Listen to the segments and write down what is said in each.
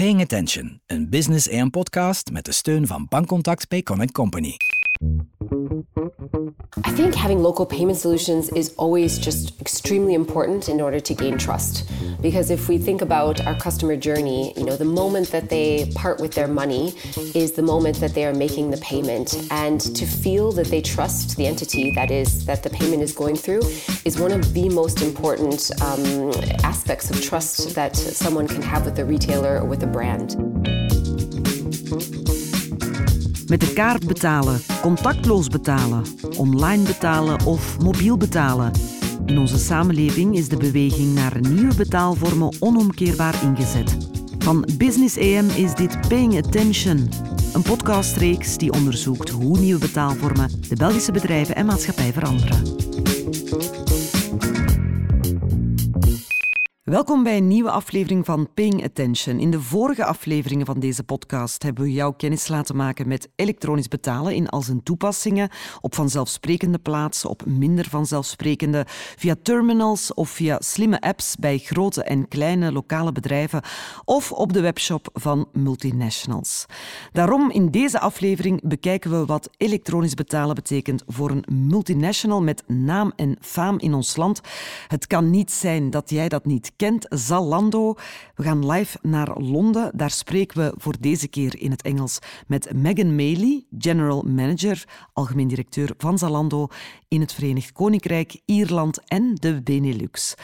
Paying Attention, een business en podcast met de steun van Bankcontact Payconic Company. I think having local payment solutions is always just extremely important in order to gain trust. Because if we think about our customer journey, you know, the moment that they part with their money is the moment that they are making the payment. And to feel that they trust the entity that is that the payment is going through is one of the most important um, aspects of trust that someone can have with a retailer or with a brand. Met de kaart betalen, contactloos betalen, online betalen of mobiel betalen. In onze samenleving is de beweging naar nieuwe betaalvormen onomkeerbaar ingezet. Van Business AM is dit Paying Attention, een podcastreeks die onderzoekt hoe nieuwe betaalvormen de Belgische bedrijven en maatschappij veranderen. Welkom bij een nieuwe aflevering van Paying Attention. In de vorige afleveringen van deze podcast hebben we jou kennis laten maken met elektronisch betalen in al zijn toepassingen, op vanzelfsprekende plaatsen, op minder vanzelfsprekende, via terminals of via slimme apps bij grote en kleine lokale bedrijven of op de webshop van multinationals. Daarom in deze aflevering bekijken we wat elektronisch betalen betekent voor een multinational met naam en faam in ons land. Het kan niet zijn dat jij dat niet kent, Zalando. We gaan live naar Londen. Daar spreken we voor deze keer in het Engels met Megan Maley, General Manager, algemeen directeur van Zalando in het Verenigd Koninkrijk, Ierland en de Benelux.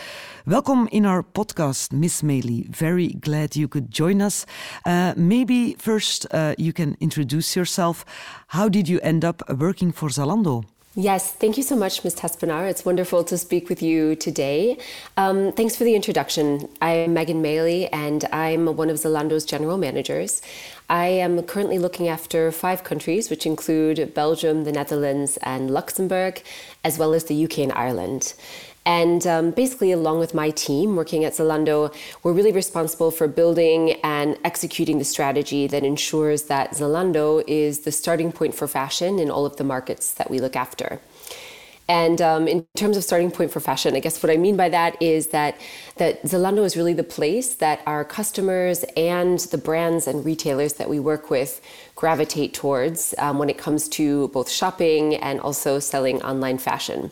Welkom in our podcast, Miss Maley. Very glad you could join us. Uh, maybe first uh, you can introduce yourself. How did you end up working for Zalando? Yes, thank you so much, Ms. Tespenar. It's wonderful to speak with you today. Um, thanks for the introduction. I'm Megan Maley, and I'm one of Zalando's general managers. I am currently looking after five countries, which include Belgium, the Netherlands, and Luxembourg, as well as the UK and Ireland. And um, basically, along with my team working at Zalando, we're really responsible for building and executing the strategy that ensures that Zalando is the starting point for fashion in all of the markets that we look after. And um, in terms of starting point for fashion, I guess what I mean by that is that that Zalando is really the place that our customers and the brands and retailers that we work with gravitate towards um, when it comes to both shopping and also selling online fashion.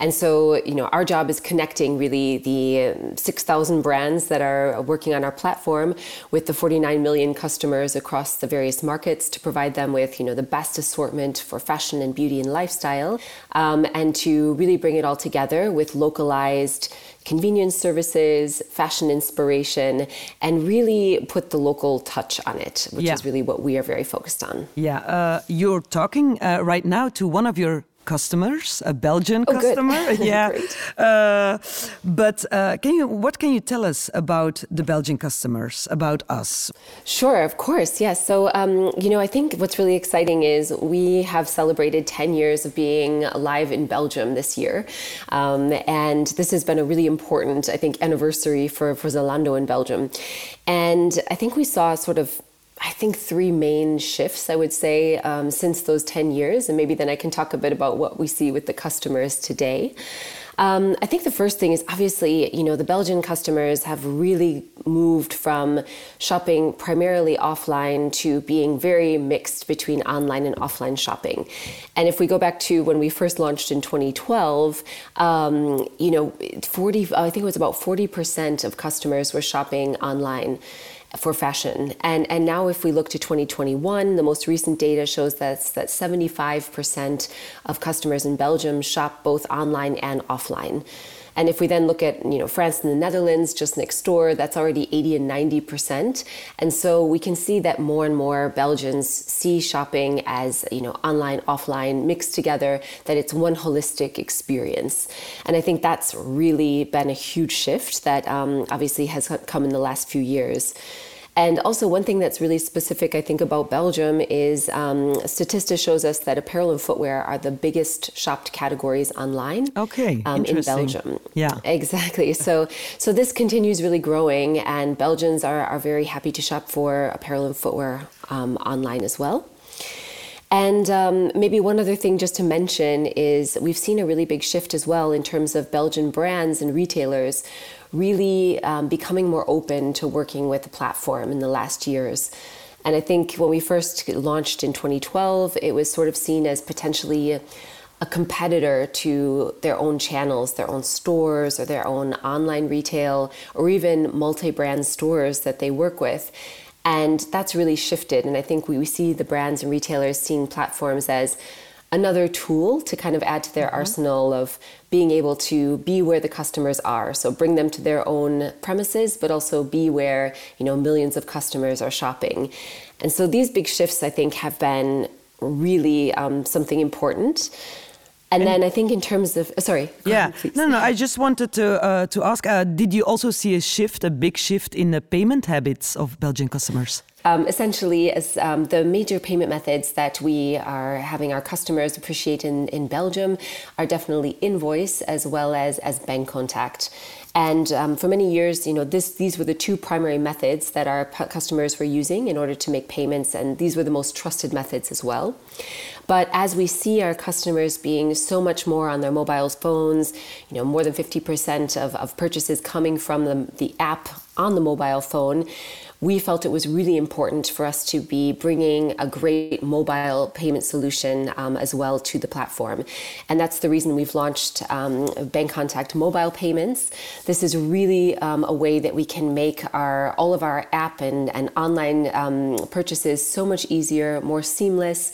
And so, you know, our job is connecting really the 6,000 brands that are working on our platform with the 49 million customers across the various markets to provide them with, you know, the best assortment for fashion and beauty and lifestyle, um, and to really bring it all together with localized convenience services, fashion inspiration, and really put the local touch on it, which Yeah. is really what we are very focused on. Yeah, uh, you're talking uh, right now to one of your customers, a Belgian Oh, customer. yeah, uh, but uh, can you? What can you tell us about the Belgian customers? About us? Sure, of course, yes. So, um, you know, I think what's really exciting is we have celebrated 10 years of being live in Belgium this year. Um, and this has been a really important, I think, anniversary for, for Zalando in Belgium. And I think we saw sort of I think three main shifts, I would say, um, since those 10 years. And maybe then I can talk a bit about what we see with the customers today. Um, I think the first thing is obviously, you know, the Belgian customers have really moved from shopping primarily offline to being very mixed between online and offline shopping. And if we go back to when we first launched in 2012, um, you know, 40, I think it was about 40% of customers were shopping online for fashion. And and now if we look to 2021, the most recent data shows that that 75% of customers in Belgium shop both online and offline. And if we then look at you know France and the Netherlands just next door, that's already 80 and 90 percent. And so we can see that more and more Belgians see shopping as you know online, offline, mixed together. That it's one holistic experience. And I think that's really been a huge shift that um, obviously has come in the last few years. And also, one thing that's really specific, I think, about Belgium is um, statistics shows us that apparel and footwear are the biggest shopped categories online. Okay, um, in. Belgium. Yeah. exactly. So, so this continues really growing, and Belgians are, are very happy to shop for apparel and footwear um, online as well. And um, maybe one other thing just to mention is we've seen a really big shift as well in terms of Belgian brands and retailers really um, becoming more open to working with the platform in the last years. And I think when we first launched in 2012, it was sort of seen as potentially a competitor to their own channels, their own stores, or their own online retail, or even multi brand stores that they work with. And that's really shifted. And I think we, we see the brands and retailers seeing platforms as another tool to kind of add to their mm-hmm. arsenal of being able to be where the customers are. So bring them to their own premises but also be where you know millions of customers are shopping. And so these big shifts i think have been really um, something important and, and, then I think in terms of sorry, yeah, ahead, no, no. I just wanted to uh, to ask: uh, Did you also see a shift, a big shift in the payment habits of Belgian customers? Um, essentially, as um, the major payment methods that we are having our customers appreciate in, in Belgium are definitely invoice as well as as Bancontact. And um, for many years, you know, this, these were the two primary methods that our customers were using in order to make payments, and these were the most trusted methods as well. But as we see our customers being so much more on their mobile phones, you know, more than 50% of, of purchases coming from the, the app on the mobile phone, we felt it was really important for us to be bringing a great mobile payment solution um, as well to the platform. And that's the reason we've launched um, Bancontact mobile payments. This is really um, a way that we can make our all of our app and, and online um, purchases so much easier, more seamless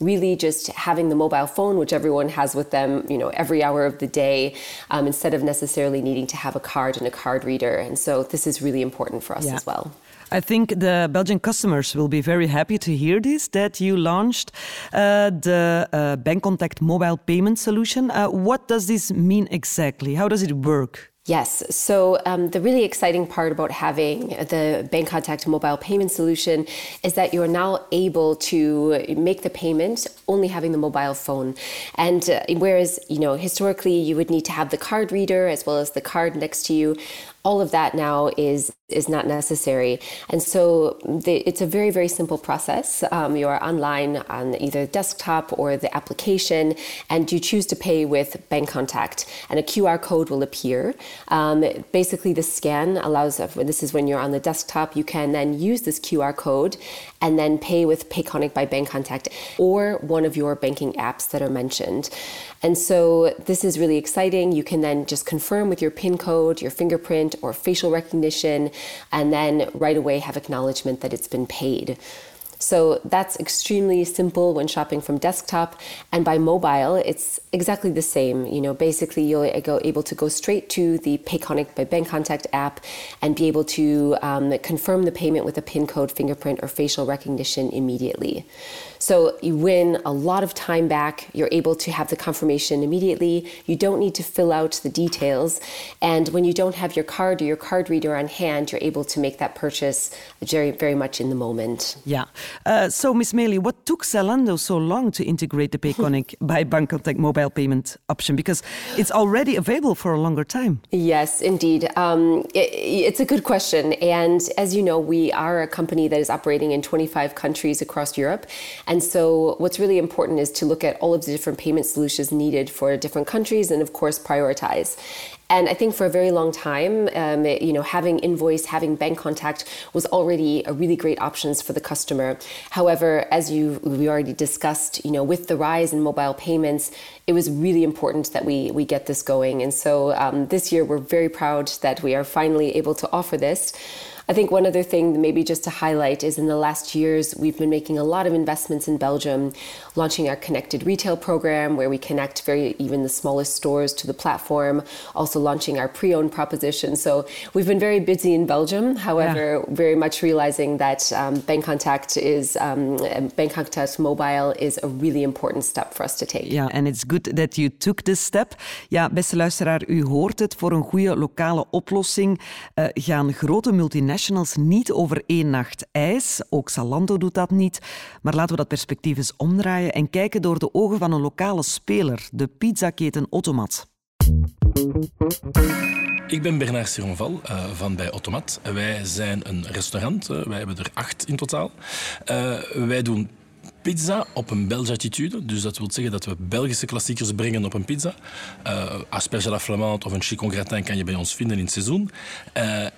really just having the mobile phone, which everyone has with them, you know, every hour of the day, um, instead of necessarily needing to have a card and a card reader. And so this is really important for us yeah. as well. I think the Belgian customers will be very happy to hear this that you launched uh, the uh, Bancontact mobile payment solution. Uh, what does this mean exactly? How does it work? Yes. So, um, the really exciting part about having the Bancontact mobile payment solution is that you are now able to make the payment only having the mobile phone. And uh, whereas, you know, historically you would need to have the card reader as well as the card next to you, all of that now is is not necessary. And so the, it's a very, very simple process. Um, you are online on either desktop or the application, and you choose to pay with Bancontact, and a QR code will appear. Um, basically, the scan allows, this is when you're on the desktop, you can then use this QR code and then pay with Payconiq by Bancontact or one of your banking apps that are mentioned. And so this is really exciting. You can then just confirm with your PIN code, your fingerprint, or facial recognition and then right away have acknowledgement that it's been paid. So that's extremely simple when shopping from desktop. And by mobile, it's exactly the same. You know, basically you'll go able to go straight to the Payconiq by Bancontact app and be able to um, confirm the payment with a PIN code, fingerprint, or facial recognition immediately. So you win a lot of time back. You're able to have the confirmation immediately. You don't need to fill out the details. And when you don't have your card or your card reader on hand, you're able to make that purchase very, very much in the moment. Yeah. Uh, so, Miss Maley, what took Zalando so long to integrate the Payconiq by Bancontact mobile payment option? Because it's already available for a longer time. Yes, indeed. Um, it, it's a good question. And as you know, we are a company that is operating in 25 countries across Europe. And so, what's really important is to look at all of the different payment solutions needed for different countries and, of course, prioritize. And I think for a very long time, um, you know, having invoice, having Bancontact was already a really great options for the customer. However, as you we already discussed, you know, with the rise in mobile payments, it was really important that we we get this going. And so um, this year, we're very proud that we are finally able to offer this. I think one other thing, maybe just to highlight, is in the last years, we've been making a lot of investments in Belgium, launching our connected retail program where we connect very even the smallest stores to the platform, also launching our pre owned proposition. So we've been very busy in Belgium, however, yeah. very much realizing that um, Bancontact is, um, Bancontact Mobile is a really important step for us to take. Yeah, and it's good that you took this step. Ja, beste luisteraar, u hoort het. Voor een goede lokale oplossing uh, gaan grote multinationals niet over één nacht ijs. Ook Zalando doet dat niet. Maar laten we dat perspectief eens omdraaien en kijken door de ogen van een lokale speler, de pizzaketen Automat. Ik ben Bernard Sironval uh, van bij Automat. Wij zijn een restaurant. Uh, wij hebben er acht in totaal. Uh, wij doen pizza op een Belgische attitude. Dus dat wil zeggen dat we Belgische klassiekers brengen op een pizza. Uh, asperge à la flamande of een chicon gratin kan je bij ons vinden in het seizoen.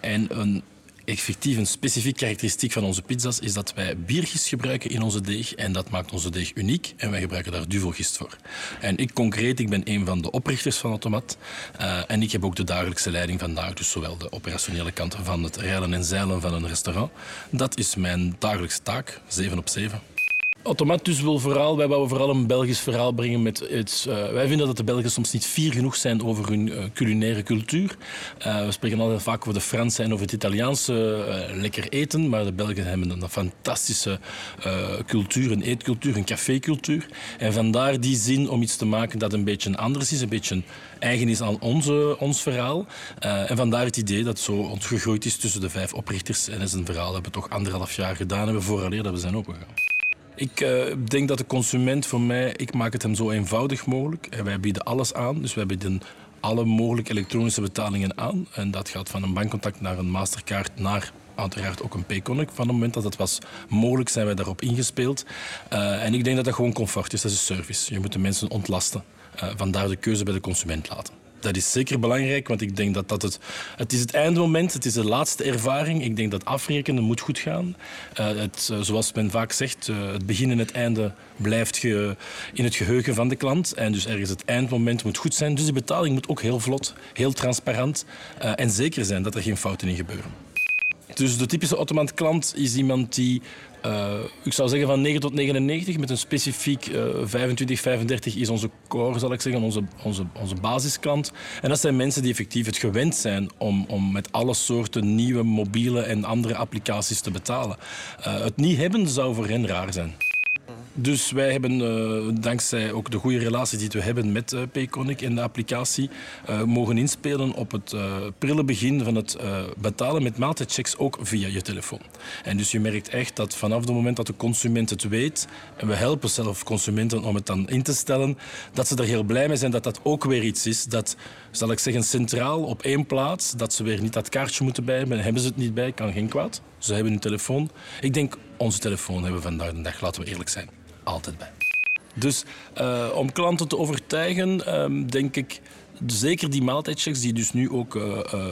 En een effectief een specifiek karakteristiek van onze pizza's is dat wij biergist gebruiken in onze deeg. En dat maakt onze deeg uniek. En wij gebruiken daar duvelgist voor. En ik concreet, ik ben een van de oprichters van Automat. Uh, en ik heb ook de dagelijkse leiding vandaag. Dus zowel de operationele kant van het rijden en zeilen van een restaurant. Dat is mijn dagelijkse taak, 7 op 7. Automat dus wil vooral, wij willen vooral een Belgisch verhaal brengen met het... Uh, wij vinden dat de Belgen soms niet fier genoeg zijn over hun uh, culinaire cultuur. Uh, we spreken altijd vaak over de Franse en over het Italiaanse lekker eten, maar de Belgen hebben een fantastische cultuur, een eetcultuur, een cafécultuur. En vandaar die zin om iets te maken dat een beetje anders is, een beetje eigen is aan onze, ons verhaal. en vandaar het idee dat zo ontgegroeid is tussen de vijf oprichters. En is een verhaal dat we toch anderhalf jaar gedaan hebben vooraleer dat we zijn opengegaan. Ik uh, denk dat de consument voor mij, ik maak het hem zo eenvoudig mogelijk. En wij bieden alles aan, dus wij bieden alle mogelijke elektronische betalingen aan. En dat gaat van een bankcontact naar een Mastercard naar uiteraard ook een Payconic. Van het moment dat het was mogelijk, zijn wij daarop ingespeeld. Uh, en ik denk dat dat gewoon comfort is, dat is service. Je moet de mensen ontlasten. Uh, vandaar de keuze bij de consument laten dat is zeker belangrijk, want ik denk dat dat het... Het is het eindmoment, het is de laatste ervaring. Ik denk dat afrekenen moet goed gaan. Uh, het, uh, zoals men vaak zegt, uh, het begin en het einde blijft in het geheugen van de klant. En dus ergens het eindmoment moet goed zijn. Dus de betaling moet ook heel vlot, heel transparant en zeker zijn dat er geen fouten in gebeuren. Dus de typische automaat-klant is iemand die uh, ik zou zeggen van 9 tot 99 met een specifiek uh, 25, 35 is onze core, zal ik zeggen, onze, onze, onze basisklant. En dat zijn mensen die effectief het gewend zijn om, om met alle soorten nieuwe mobiele en andere applicaties te betalen. Uh, het niet hebben zou voor hen raar zijn. Dus wij hebben, uh, dankzij ook de goede relatie die we hebben met uh, Payconic en de applicatie, uh, mogen inspelen op het prille begin van het betalen met maaltijdchecks ook via je telefoon. En dus je merkt echt dat vanaf het moment dat de consument het weet, en we helpen zelf consumenten om het dan in te stellen, dat ze er heel blij mee zijn dat dat ook weer iets is dat, zal ik zeggen, centraal op één plaats, dat ze weer niet dat kaartje moeten bij hebben. Hebben ze het niet bij, kan geen kwaad. Ze hebben een telefoon. Ik denk, onze telefoon hebben we vandaag de dag, laten we eerlijk zijn altijd bij. Dus uh, om klanten te overtuigen, um, denk ik zeker die maaltijdchecks, die dus nu ook uh, uh,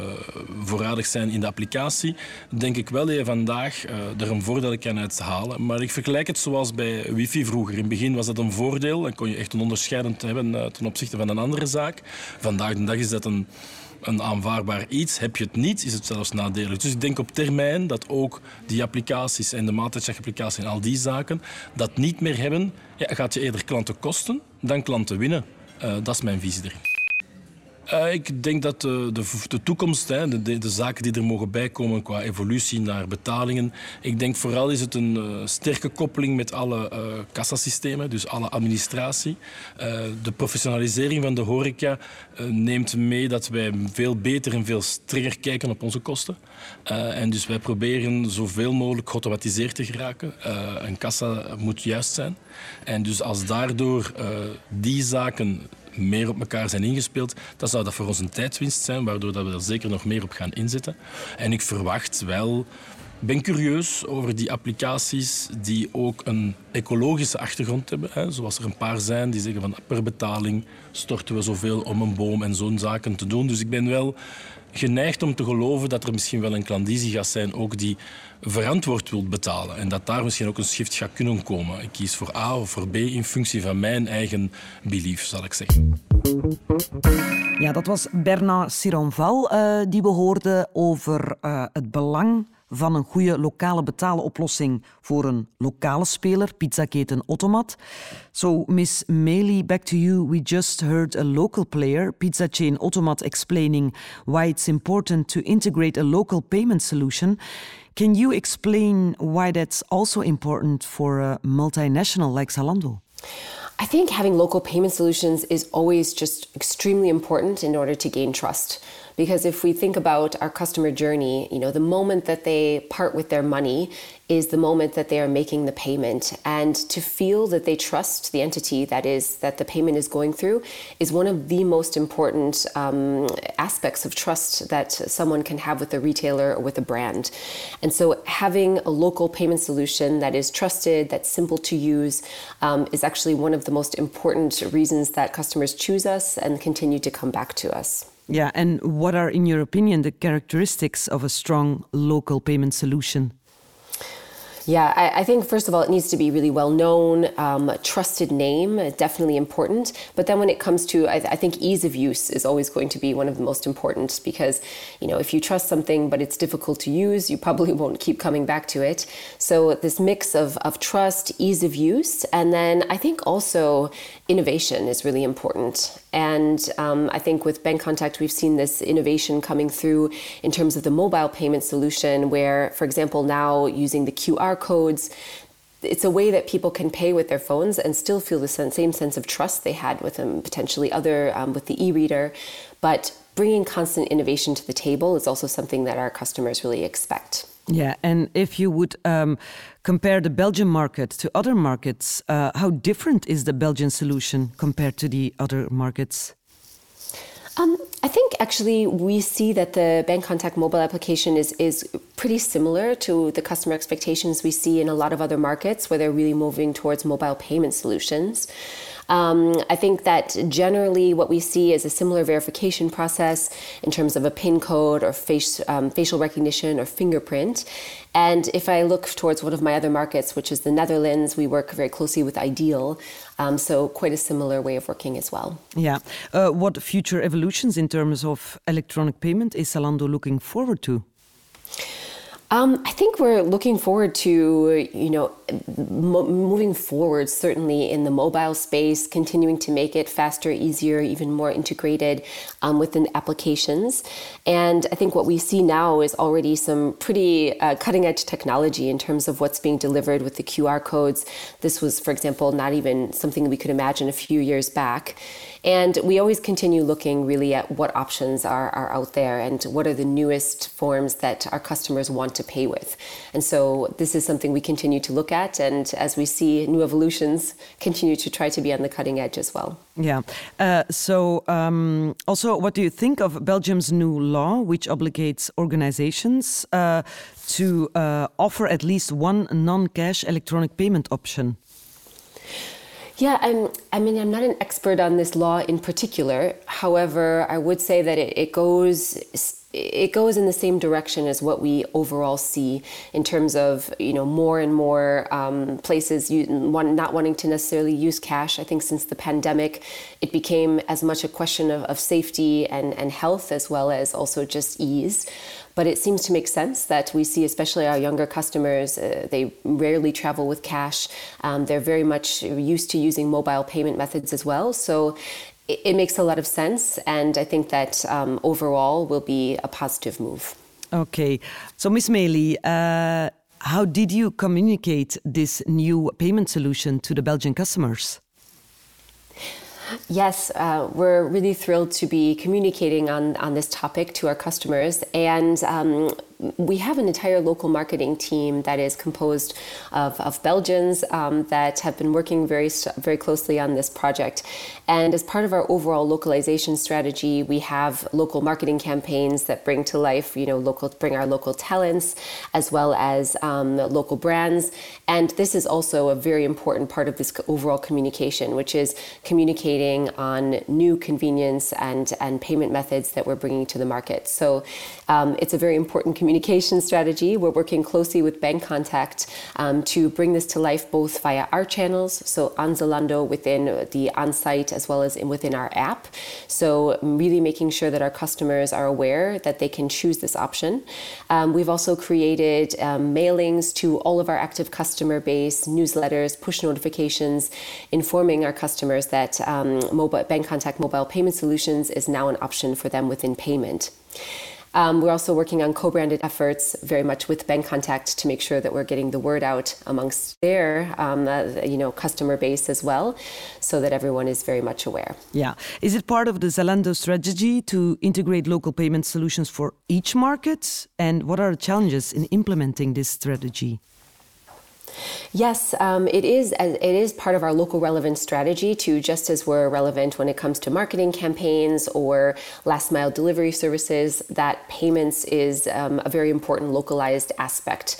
voorradig zijn in de applicatie, denk ik wel dat je vandaag er een voordeel kan uit halen. Maar ik vergelijk het zoals bij wifi vroeger. In het begin was dat een voordeel en kon je echt een onderscheidend hebben ten opzichte van een andere zaak. Vandaag de dag is dat een een aanvaardbaar iets. Heb je het niet, is het zelfs nadelig. Dus ik denk op termijn dat ook die applicaties en de maatwerkapplicatie en al die zaken dat niet meer hebben. Gaat je eerder klanten kosten dan klanten winnen. Uh, dat is mijn visie erin. Uh, ik denk dat de, de, de toekomst, hè, de, de, zaken die er mogen bijkomen qua evolutie naar betalingen, ik denk vooral is het een uh, sterke koppeling met alle uh, kassasystemen, dus alle administratie. de professionalisering van de horeca neemt mee dat wij veel beter en veel strenger kijken op onze kosten. en dus wij proberen zoveel mogelijk geautomatiseerd te geraken. een kassa moet juist zijn. En dus als daardoor die zaken meer op elkaar zijn ingespeeld, dan zou dat voor ons een tijdswinst zijn, waardoor dat we er zeker nog meer op gaan inzetten. En ik verwacht wel ik ben curieus over die applicaties die ook een ecologische achtergrond hebben. Hè. Zoals er een paar zijn die zeggen van per betaling storten we zoveel om een boom en zo'n zaken te doen. Dus ik ben wel geneigd om te geloven dat er misschien wel een klandizie gaat zijn ook die verantwoord wilt betalen. En dat daar misschien ook een shift gaat kunnen komen. Ik kies voor A of voor B in functie van mijn eigen belief, zal ik zeggen. Ja, dat was Bernard Sironval uh, die we hoorden over uh, het belang van een goede lokale betaaloplossing voor een lokale speler, pizzaketen Automat. So, Miss Meili, back to you. We just heard a local player, pizza chain Automat, explaining why it's important to integrate a local payment solution. Can you explain why that's also important for a multinational like Zalando? I think having local payment solutions is always just extremely important in order to gain trust because if we think about our customer journey, you know, the moment that they part with their money is the moment that they are making the payment. And to feel that they trust the entity that is that the payment is going through is one of the most important um, aspects of trust that someone can have with a retailer or with a brand. And so having a local payment solution that is trusted that's simple to use um, is actually one of the most important reasons that customers choose us and continue to come back to us yeah and what are in your opinion the characteristics of a strong local payment solution yeah, I, I, think first of all, it needs to be really well known, um, trusted name, definitely important. But then when it comes to, I, I, think ease of use is always going to be one of the most important because, you know, if you trust something but it's difficult to use, you probably won't keep coming back to it. So this mix of, of trust, ease of use, and then I think also innovation is really important. And um, I think with Bancontact, we've seen this innovation coming through in terms of the mobile payment solution, where, for example, now using the QR codes, it's a way that people can pay with their phones and still feel the same sense of trust they had with them, potentially other um, with the e-reader. But bringing constant innovation to the table is also something that our customers really expect. Yeah, and if you would um, compare the Belgian market to other markets, uh, how different is the Belgian solution compared to the other markets? Um, I think actually we see that the Bancontact mobile application is is pretty similar to the customer expectations we see in a lot of other markets where they're really moving towards mobile payment solutions. Um, I think that generally what we see is a similar verification process in terms of a PIN code or face, um, facial recognition or fingerprint. And if I look towards one of my other markets, which is the Netherlands, we work very closely with iDEAL. Um, so quite a similar way of working as well. Yeah. Uh, what future evolutions in terms of electronic payment is Zalando looking forward to? Um, I think we're looking forward to, you know, mo- moving forward certainly in the mobile space, continuing to make it faster, easier, even more integrated um, within applications. And I think what we see now is already some pretty uh, cutting edge technology in terms of what's being delivered with the QR codes. This was, for example, not even something we could imagine a few years back. And we always continue looking really at what options are, are out there and what are the newest forms that our customers want to pay with. And so this is something we continue to look at. And as we see new evolutions, continue to try to be on the cutting edge as well. Yeah. Uh, so, um, also, what do you think of Belgium's new law, which obligates organizations uh, to uh, offer at least one non cash electronic payment option? Yeah, I'm, I mean, I'm not an expert on this law in particular. However, I would say that it, it goes it goes in the same direction as what we overall see in terms of you know more and more um, places you, not wanting to necessarily use cash. I think since the pandemic, it became as much a question of, of safety and, and health as well as also just ease. But it seems to make sense that we see, especially our younger customers, uh, they rarely travel with cash. Um, they're very much used to using mobile payment methods as well. So it, it makes a lot of sense. And I think that um, overall will be a positive move. Okay. So, Ms. Maley, uh, how did you communicate this new payment solution to the Belgian customers? Yes, uh, we're really thrilled to be communicating on, on this topic to our customers. And um, we have an entire local marketing team that is composed of, of Belgians um, that have been working very, very closely on this project. And as part of our overall localization strategy, we have local marketing campaigns that bring to life, you know, local, bring our local talents as well as um, local brands. And this is also a very important part of this overall communication, which is communicating on new convenience and, and payment methods that we're bringing to the market. So um, it's a very important communication communication strategy. We're working closely with Bancontact um, to bring this to life both via our channels, so on Zalando within the on-site as well as in, within our app. So really making sure that our customers are aware that they can choose this option. Um, we've also created um, mailings to all of our active customer base, newsletters, push notifications, informing our customers that um, mobile Bancontact mobile payment solutions is now an option for them within payment. Um, we're also working on co-branded efforts, very much with Bancontact, to make sure that we're getting the word out amongst their, um, uh, you know, customer base as well, so that everyone is very much aware. Yeah, is it part of the Zalando strategy to integrate local payment solutions for each market? And what are the challenges in implementing this strategy? Yes, um, it is. It is part of our local relevance strategy to just as we're relevant when it comes to marketing campaigns or last mile delivery services. That payments is um, a very important localized aspect,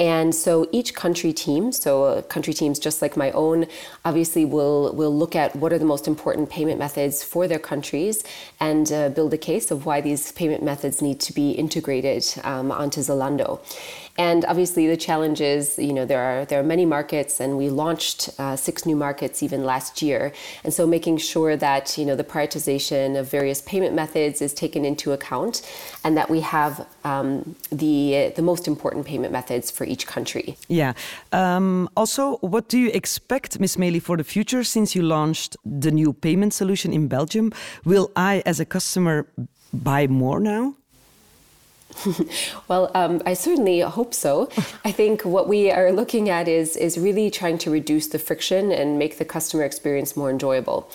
and so each country team, so uh, country teams just like my own, obviously will will look at what are the most important payment methods for their countries and uh, build a case of why these payment methods need to be integrated um, onto Zalando. And obviously, the challenge is, you know, there are there are many markets, and we launched uh, six new markets even last year. And so, making sure that you know the prioritization of various payment methods is taken into account, and that we have um, the the most important payment methods for each country. Yeah. Um, also, what do you expect, Ms. Maley, for the future? Since you launched the new payment solution in Belgium, will I, as a customer, buy more now? well, um, I certainly hope so. I think what we are looking at is is really trying to reduce the friction and make the customer experience more enjoyable.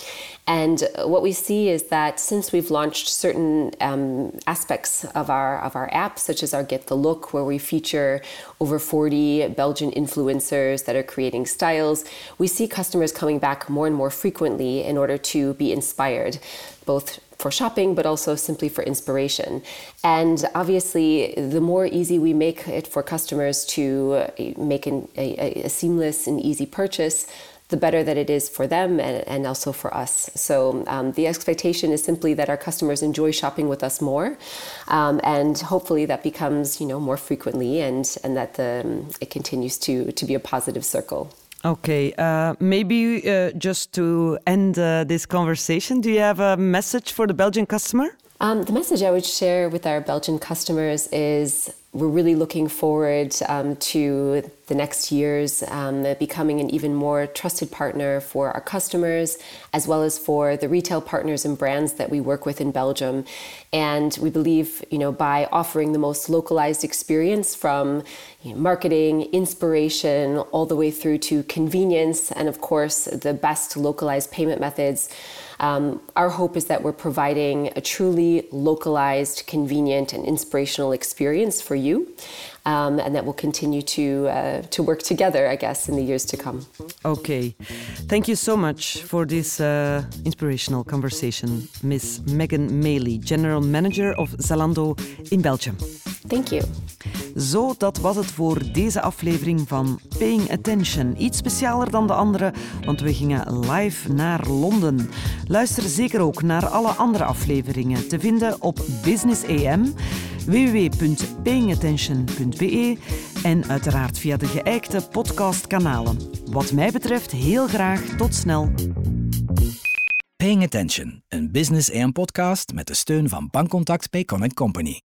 And what we see is that since we've launched certain um, aspects of our of our app, such as our Get the Look, where we feature over 40 Belgian influencers that are creating styles, we see customers coming back more and more frequently in order to be inspired, both for shopping, but also simply for inspiration. And obviously, the more easy we make it for customers to uh, make an, a, a, seamless and easy purchase, the better that it is for them and, and also for us. So um, the expectation is simply that our customers enjoy shopping with us more, um, and hopefully that becomes you know more frequently, and and that the, um, it continues to to be a positive circle. Okay, uh, maybe uh, just to end uh, this conversation, do you have a message for the Belgian customer? Um, the message I would share with our Belgian customers is we're really looking forward um, to the next years um, becoming an even more trusted partner for our customers as well as for the retail partners and brands that we work with in Belgium. And we believe, you know, by offering the most localized experience from you know, marketing, inspiration, all the way through to convenience, and of course, the best localized payment methods. Um, our hope is that we're providing a truly localized, convenient, and inspirational experience for you, um, and that we'll continue to uh, to work together, I guess, in the years to come. Okay, thank you so much for this uh, inspirational conversation, Miss Megan Maley, General Manager of Zalando in Belgium. Thank you. Zo, dat was het voor deze aflevering van Paying Attention. Iets specialer dan de andere, want we gingen live naar Londen. Luister zeker ook naar alle andere afleveringen te vinden op Business AM, www.payingattention.be en uiteraard via de geëikte podcastkanalen. Wat mij betreft heel graag tot snel. Paying Attention, een Business AM podcast met de steun van Bankcontact Connect Company.